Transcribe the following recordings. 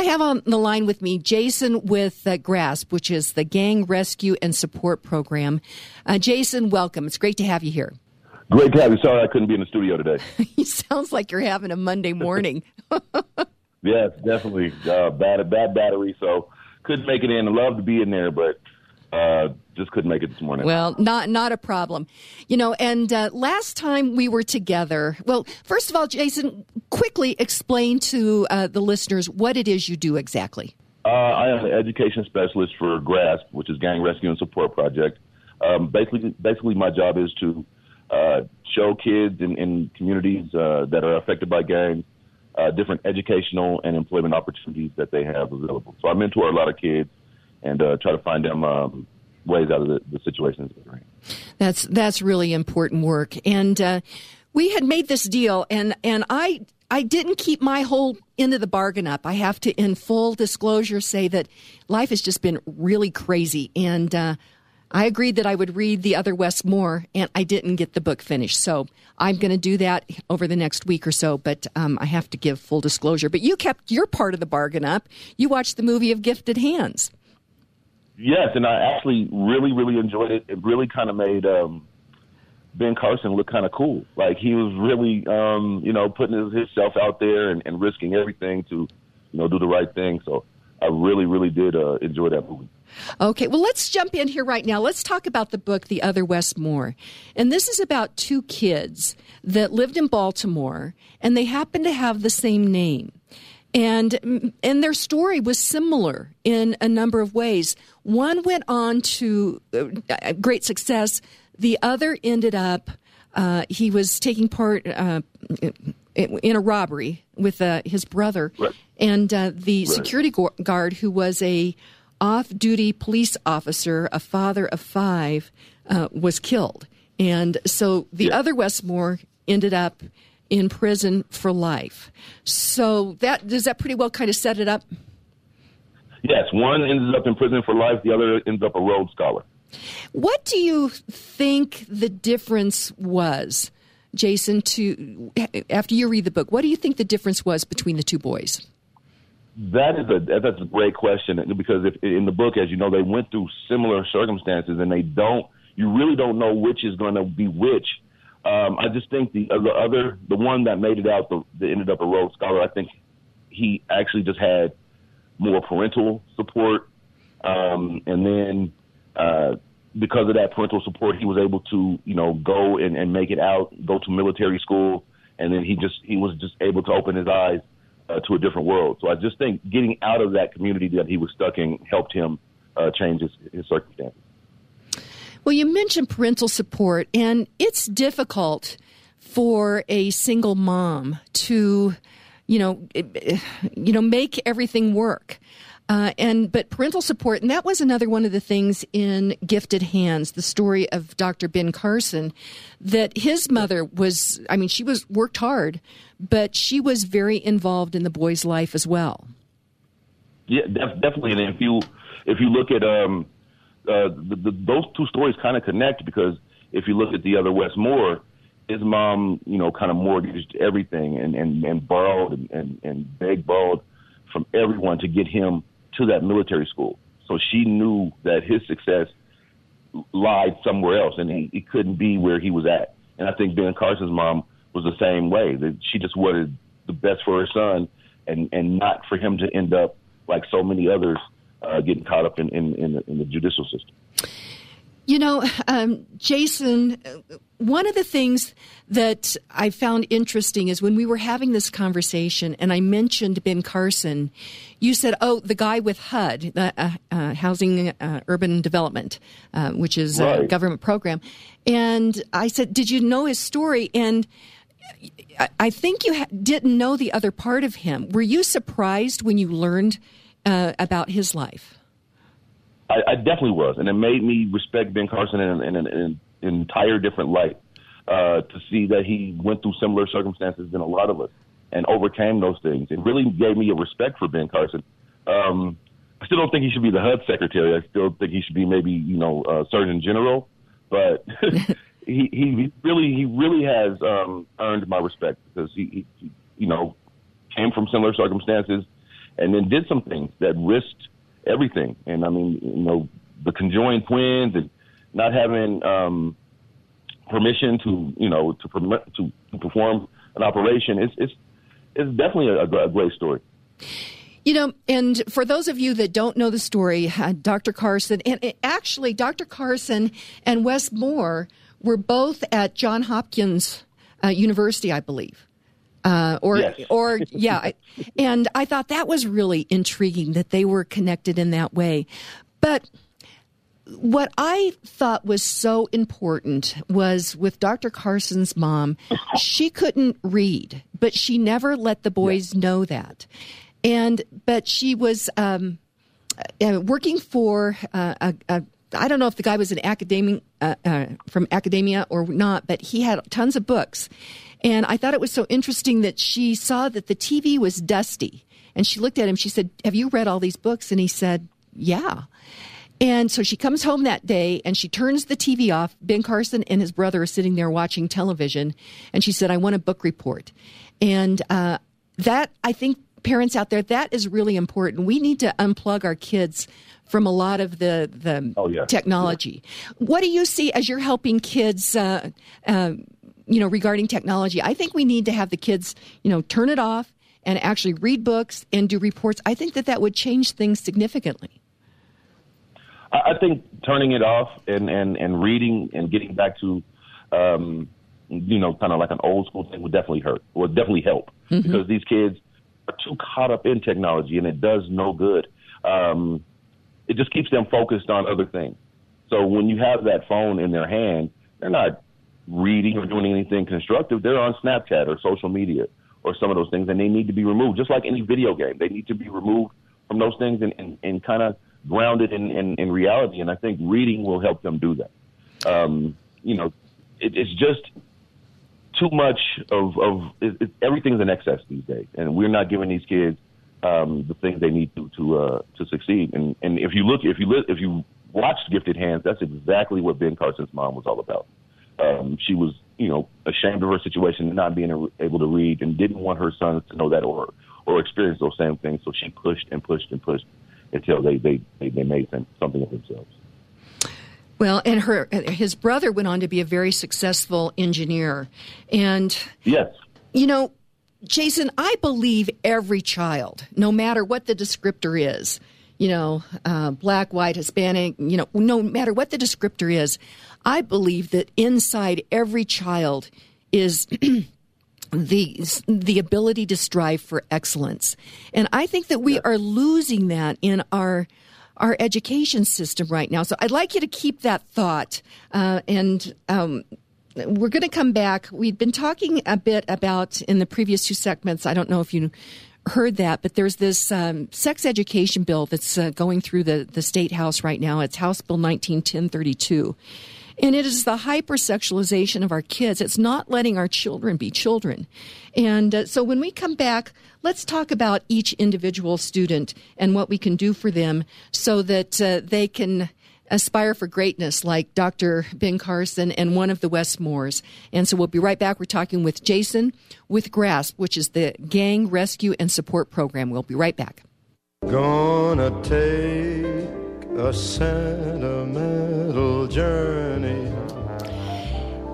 I have on the line with me Jason with uh, GRASP, which is the Gang Rescue and Support Program. Uh, Jason, welcome. It's great to have you here. Great to have you. Sorry I couldn't be in the studio today. he sounds like you're having a Monday morning. yes, definitely. Uh, bad, bad battery, so couldn't make it in. I'd love to be in there, but uh, just couldn't make it this morning. Well, not not a problem. You know, and uh, last time we were together, well, first of all, Jason, quickly explain to uh, the listeners what it is you do exactly. Uh, I am an education specialist for GRASP, which is Gang Rescue and Support Project. Um, basically, basically, my job is to uh, show kids in, in communities uh, that are affected by gangs different educational and employment opportunities that they have available. So I mentor a lot of kids and uh, try to find them um, ways out of the, the situations. That's that's really important work. And uh, we had made this deal, and and I I didn't keep my whole end of the bargain up. I have to, in full disclosure, say that life has just been really crazy, and uh, I agreed that I would read The Other Wes Moore, and I didn't get the book finished. So I'm going to do that over the next week or so, but um, I have to give full disclosure. But you kept your part of the bargain up. You watched the movie of Gifted Hands. Yes, and I actually really, really enjoyed it. It really kind of made um, Ben Carson look kind of cool. Like he was really, um, you know, putting his, himself out there and, and risking everything to, you know, do the right thing. So I really, really did uh, enjoy that movie. Okay, well, let's jump in here right now. Let's talk about the book, The Other Wes Moore. And this is about two kids that lived in Baltimore, and they happen to have the same name and and their story was similar in a number of ways. One went on to uh, great success. The other ended up uh, he was taking part uh, in a robbery with uh, his brother, right. and uh, the right. security guard who was a off-duty police officer, a father of five, uh, was killed. And so the yeah. other Wes Moore ended up in prison for life. So that does that pretty well kind of set it up? Yes, one ends up in prison for life, the other ends up a Rhodes Scholar. What do you think the difference was, Jason, to after you read the book, what do you think the difference was between the two boys? That is a that's a great question because if in the book, as you know, they went through similar circumstances and they don't you really don't know which is going to be which um, I just think the, uh, the other, the one that made it out, the, that ended up a Rhodes Scholar, I think he actually just had more parental support. Um, and then uh, because of that parental support, he was able to, you know, go and, and make it out, go to military school. And then he just, he was just able to open his eyes uh, to a different world. So I just think getting out of that community that he was stuck in helped him uh, change his, his circumstances. Well, you mentioned parental support, and it's difficult for a single mom to, you know, you know, make everything work. Uh, and but parental support, and that was another one of the things in Gifted Hands, the story of Dr. Ben Carson, that his mother was. I mean, she was worked hard, but she was very involved in the boy's life as well. Yeah, def- definitely. And if you if you look at um, uh, the, the, those two stories kind of connect because if you look at the other Wes Moore, his mom, you know, kind of mortgaged everything and, and, and borrowed and, and, and begged, borrowed from everyone to get him to that military school. So she knew that his success lied somewhere else and he, he couldn't be where he was at. And I think Ben Carson's mom was the same way. That she just wanted the best for her son and, and not for him to end up like so many others uh, getting caught up in, in, in, the, in the judicial system. You know, um, Jason, one of the things that I found interesting is when we were having this conversation and I mentioned Ben Carson, you said, oh, the guy with HUD, the uh, uh, Housing uh, Urban Development, uh, which is right. a government program. And I said, did you know his story? And I think you ha- didn't know the other part of him. Were you surprised when you learned uh, about his life? I, I, definitely was, and it made me respect Ben Carson in, in, in, in an entire different light. Uh, to see that he went through similar circumstances than a lot of us and overcame those things. It really gave me a respect for Ben Carson. Um, I still don't think he should be the HUD secretary. I still think he should be maybe you know uh, Surgeon General, but he, he really he really has um, earned my respect because he, he you know came from similar circumstances and then did some things that risked everything. And I mean, you know, the conjoined twins and not having um, permission to, you know, to, permit, to, perform an operation. It's it's it's definitely a, a great story. You know, and for those of you that don't know the story, uh, Dr. Carson, and actually, Dr. Carson and Wes Moore were both at John Hopkins uh, University, I believe. Uh, or, yes. or, yeah. and I thought that was really intriguing that they were connected in that way. But what I thought was so important was with Dr. Carson's mom, she couldn't read, but she never let the boys yeah. know that and but she was um, uh, working for uh, a, a I don't know if the guy was an academic uh, uh, from academia or not, but he had tons of books. And I thought it was so interesting that she saw that the TV was dusty. And she looked at him. She said, Have you read all these books? And he said, Yeah. And so she comes home that day and she turns the TV off. Ben Carson and his brother are sitting there watching television. And she said, I want a book report. And uh, that, I think, parents out there, that is really important. We need to unplug our kids from a lot of the the oh, yeah. technology. Yeah. What do you see as you're helping kids? Uh, uh, you know, regarding technology, I think we need to have the kids, you know, turn it off and actually read books and do reports. I think that that would change things significantly. I think turning it off and, and, and reading and getting back to, um, you know, kind of like an old school thing would definitely hurt. Would definitely help mm-hmm. because these kids are too caught up in technology and it does no good. Um, it just keeps them focused on other things. So when you have that phone in their hand, they're not reading or doing anything constructive. They're on Snapchat or social media or some of those things, and they need to be removed. Just like any video game, they need to be removed from those things and, and, and kind of grounded in, in, in reality. And I think reading will help them do that. Um, you know, it, it's just too much of of it, it, everything's in excess these days, and we're not giving these kids um, the things they need to to uh, to succeed. And and if you look, if you look, if you watch Gifted Hands, that's exactly what Ben Carson's mom was all about. Um, she was, you know, ashamed of her situation not being able to read, and didn't want her sons to know that or or experience those same things. So she pushed and pushed and pushed until they they they, they made something of themselves. Well, and her his brother went on to be a very successful engineer, and yes, you know, Jason, I believe every child, no matter what the descriptor is, you know, uh, black, white, Hispanic, you know, no matter what the descriptor is, I believe that inside every child is. the the ability to strive for excellence. And i think that we are losing that in our our education system right now. So I'd like you to keep that thought. Uh, and um, we're going to come back. We've been talking a bit about in the previous two segments. I don't know if you heard that, but there's this um, sex education bill that's uh, going through the, the state house right now. It's House Bill 191032. And it is the hypersexualization of our kids. It's not letting our children be children. And uh, so when we come back, let's talk about each individual student and what we can do for them so that uh, they can aspire for greatness like Dr. Ben Carson and one of the Wes Moores. And so we'll be right back. We're talking with Jason with GRASP, which is the Gang Rescue and Support Program. We'll be right back. Gonna take a sentimental journey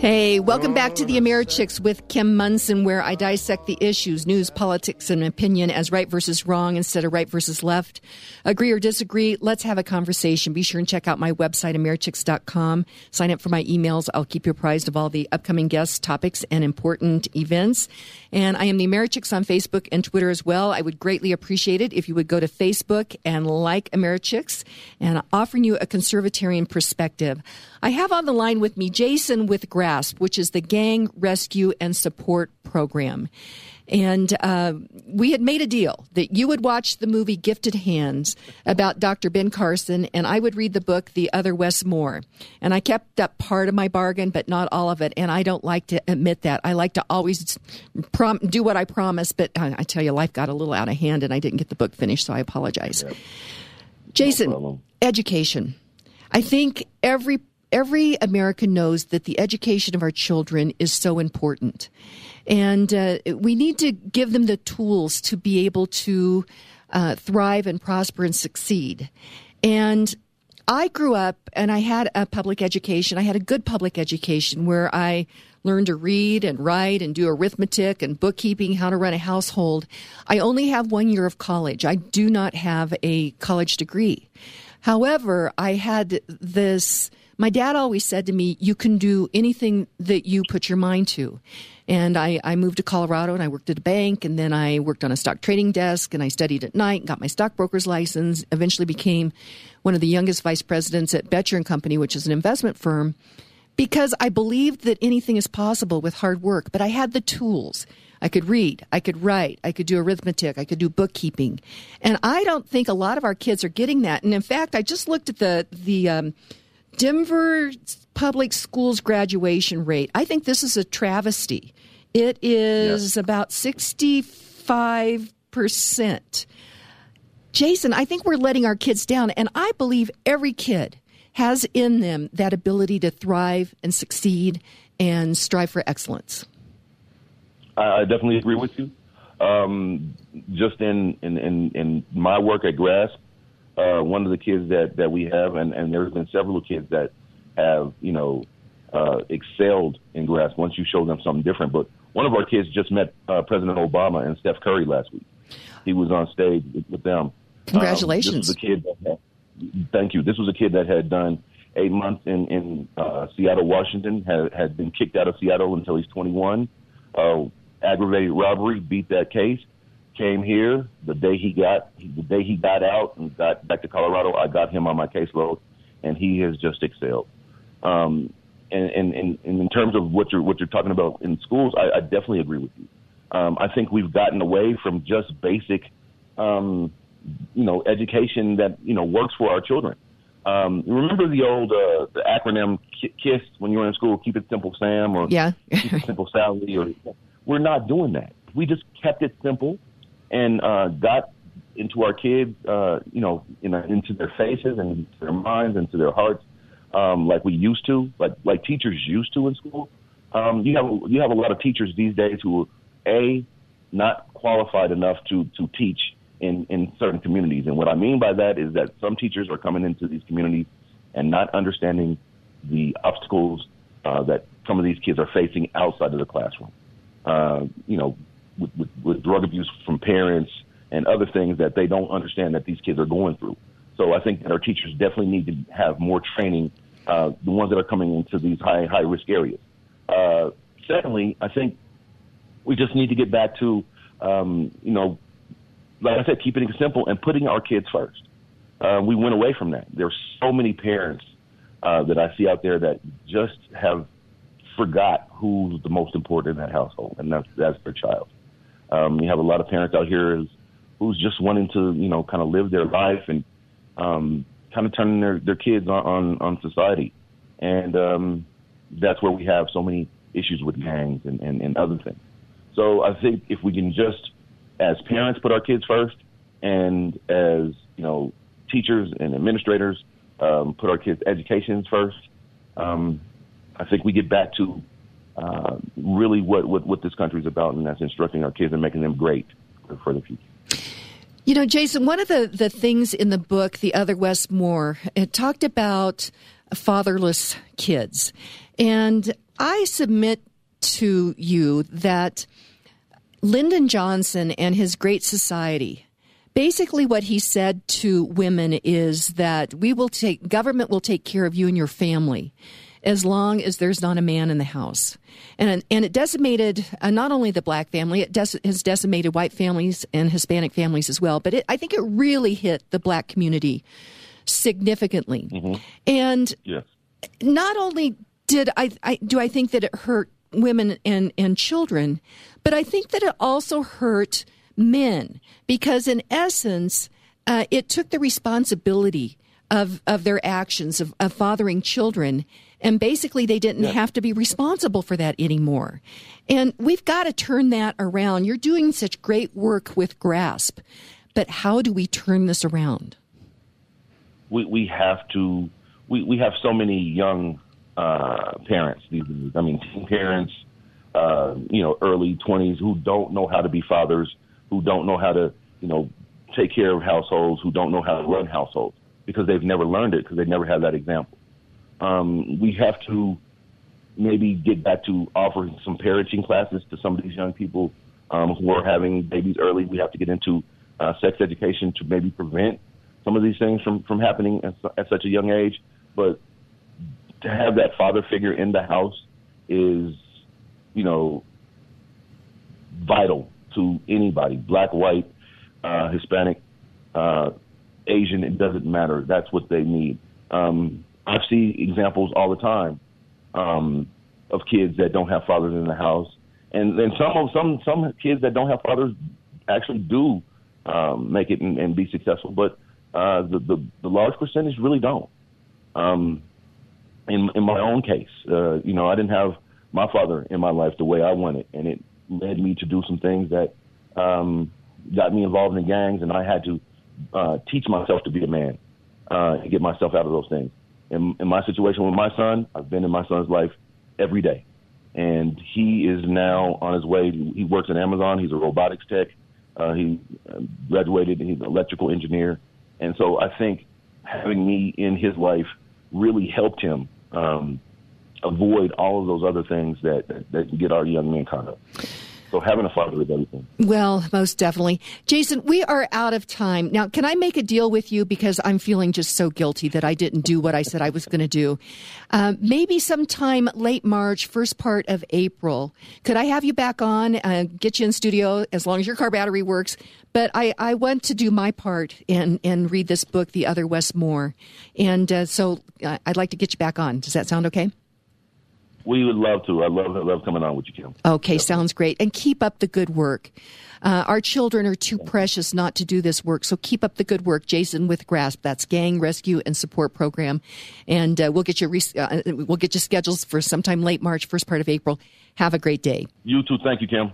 Hey, welcome back to the Americhicks with Kim Monson, where I dissect the issues, news, politics, and opinion as right versus wrong instead of right versus left. Agree or disagree, let's have a conversation. Be sure and check out my website, americhicks.com. Sign up for my emails. I'll keep you apprised of all the upcoming guests, topics, and important events. And I am the Americhicks on Facebook and Twitter as well. I would greatly appreciate it if you would go to Facebook and like Americhicks and offering you a conservatarian perspective. I have on the line with me Jason with GRASP, which is the Gang Rescue and Support Program. And uh, we had made a deal that you would watch the movie Gifted Hands about Dr. Ben Carson, and I would read the book The Other Wes Moore. And I kept up part of my bargain, but not all of it. And I don't like to admit that. I like to always prom- do what I promise, but I, I, tell you, life got a little out of hand, and I didn't get the book finished, so I apologize. Yep. Jason, no education. I think every every American knows that the education of our children is so important. And uh, we need to give them the tools to be able to uh, thrive and prosper and succeed. And I grew up and I had a public education. I had a good public education where I learned to read and write and do arithmetic and bookkeeping, how to run a household. I only have one year of college. I do not have a college degree. However, I had this. My dad always said to me, You can do anything that you put your mind to. And I, I moved to Colorado and I worked at a bank and then I worked on a stock trading desk and I studied at night, got my stockbroker's license, eventually became one of the youngest vice presidents at Boettcher and Company, which is an investment firm, because I believed that anything is possible with hard work, but I had the tools. I could read, I could write, I could do arithmetic, I could do bookkeeping. And I don't think a lot of our kids are getting that. And in fact, I just looked at the the um, Denver public schools graduation rate. I think this is a travesty. It is about 65%. Jason, I think we're letting our kids down, and I believe every kid has in them that ability to thrive and succeed and strive for excellence. I, definitely agree with you. Um, just in, in, in, in, my work at Grasp, uh, one of the kids that, that we have, and, and there's been several kids that have, you know, uh, excelled in Grasp once you show them something different. But one of our kids just met uh, President Obama and Steph Curry last week. He was on stage with, with them. Congratulations. Um, this was a kid that had, thank you. This was a kid that had done eight months in, in uh, Seattle, Washington, had, had been kicked out of Seattle until he's 21. Uh, aggravated robbery, beat that case. Came here the day he got the day he got out and got back to Colorado. I got him on my caseload, and he has just excelled. Um, and, and, and, and in terms of what you're what you're talking about in schools, I, I definitely agree with you. Um, I think we've gotten away from just basic, um, you know, education that you know works for our children. Um, remember the old uh, the acronym KISS when you were in school? Keep it simple, Sam, or yeah, keep it simple, Sally. Or we're not doing that. We just kept it simple and uh, got into our kids, uh, you know, in, into their faces and into their minds, and into their hearts, um, like we used to, like like teachers used to in school. Um, you have you have a lot of teachers these days who, are a, not qualified enough to to teach in in certain communities. And what I mean by that is that some teachers are coming into these communities and not understanding the obstacles uh, that some of these kids are facing outside of the classroom. Uh, you know, with, with, with drug abuse from parents and other things that they don't understand that these kids are going through. So I think that our teachers definitely need to have more training, uh, the ones that are coming into these high high risk areas. Uh, secondly, I think we just need to get back to, um, you know, like I said, keeping it simple and putting our kids first. Uh, we went away from that. There's so many parents uh, that I see out there that just have forgot who's the most important in that household, and that's that's their child. Um, you have a lot of parents out here who's just wanting to, you know, kind of live their life and um, kind of turning their, their kids on, on, on society. And um, that's where we have so many issues with gangs and, and, and other things. So I think if we can just, as parents, put our kids first, and as you know, teachers and administrators um, put our kids' educations first, um, I think we get back to uh, really what, what, what this country is about, and that's instructing our kids and making them great for the future. You know, Jason, one of the, the things in the book, The Other Wes Moore, it talked about fatherless kids. And I submit to you that Lyndon Johnson and his Great Society, basically what he said to women is that we will take, government will take care of you and your family as long as there's not a man in the house. And, and it decimated uh, not only the black family, it des- has decimated white families and Hispanic families as well. But it, I think it really hit the black community significantly. Mm-hmm. And yes. not only did I, I do I think that it hurt women and, and children, but I think that it also hurt men because, in essence, uh, it took the responsibility of, of their actions of, of fathering children and basically, they didn't yeah. have to be responsible for that anymore. And we've got to turn that around. You're doing such great work with GRASP, but how do we turn this around? We, we have to, we, we have so many young uh, parents, these, I mean, teen parents, uh, you know, early 20s who don't know how to be fathers, who don't know how to, you know, take care of households who don't know how to run households because they've never learned it because they never had that example. Um, we have to maybe get back to offering some parenting classes to some of these young people um, who are having babies early. We have to get into uh, sex education to maybe prevent some of these things from, from happening at, at such a young age. But to have that father figure in the house is, you know, vital to anybody, black, white, uh, Hispanic, uh, Asian, it doesn't matter. That's what they need. Um, I see examples all the time um, of kids that don't have fathers in the house, and then some of some some kids that don't have fathers actually do um, make it and, and be successful, but uh, the, the the large percentage really don't. Um, in in my own case, uh, you know, I didn't have my father in my life the way I wanted, and it led me to do some things that um, got me involved in gangs, and I had to uh, teach myself to be a man uh, and get myself out of those things. In, in my situation with my son, I've been in my son's life every day, and he is now on his way. He works at Amazon. He's a robotics tech. Uh, he uh, graduated. He's an electrical engineer, and so I think having me in his life really helped him um, avoid all of those other things that, that, that get our young men caught up. So having a father is everything. Well, most definitely. Jason, we are out of time. Now, can I make a deal with you because I'm feeling just so guilty that I didn't do what I said I was going to do? Uh, maybe sometime late March, first part of April. Could I have you back on, uh, get you in studio as long as your car battery works? But I, I want to do my part and, and read this book, The Other Wes Moore. And uh, so uh, I'd like to get you back on. Does that sound okay? We would love to. I love love coming on with you, Kim. Okay, Definitely. sounds great. And keep up the good work. Uh, our children are too precious not to do this work, so keep up the good work. Jason with Grasp, that's Gang Rescue and Support Program, and uh, we'll get you re- uh, we'll get you schedules for sometime late March, first part of April. Have a great day. You too. Thank you, Kim.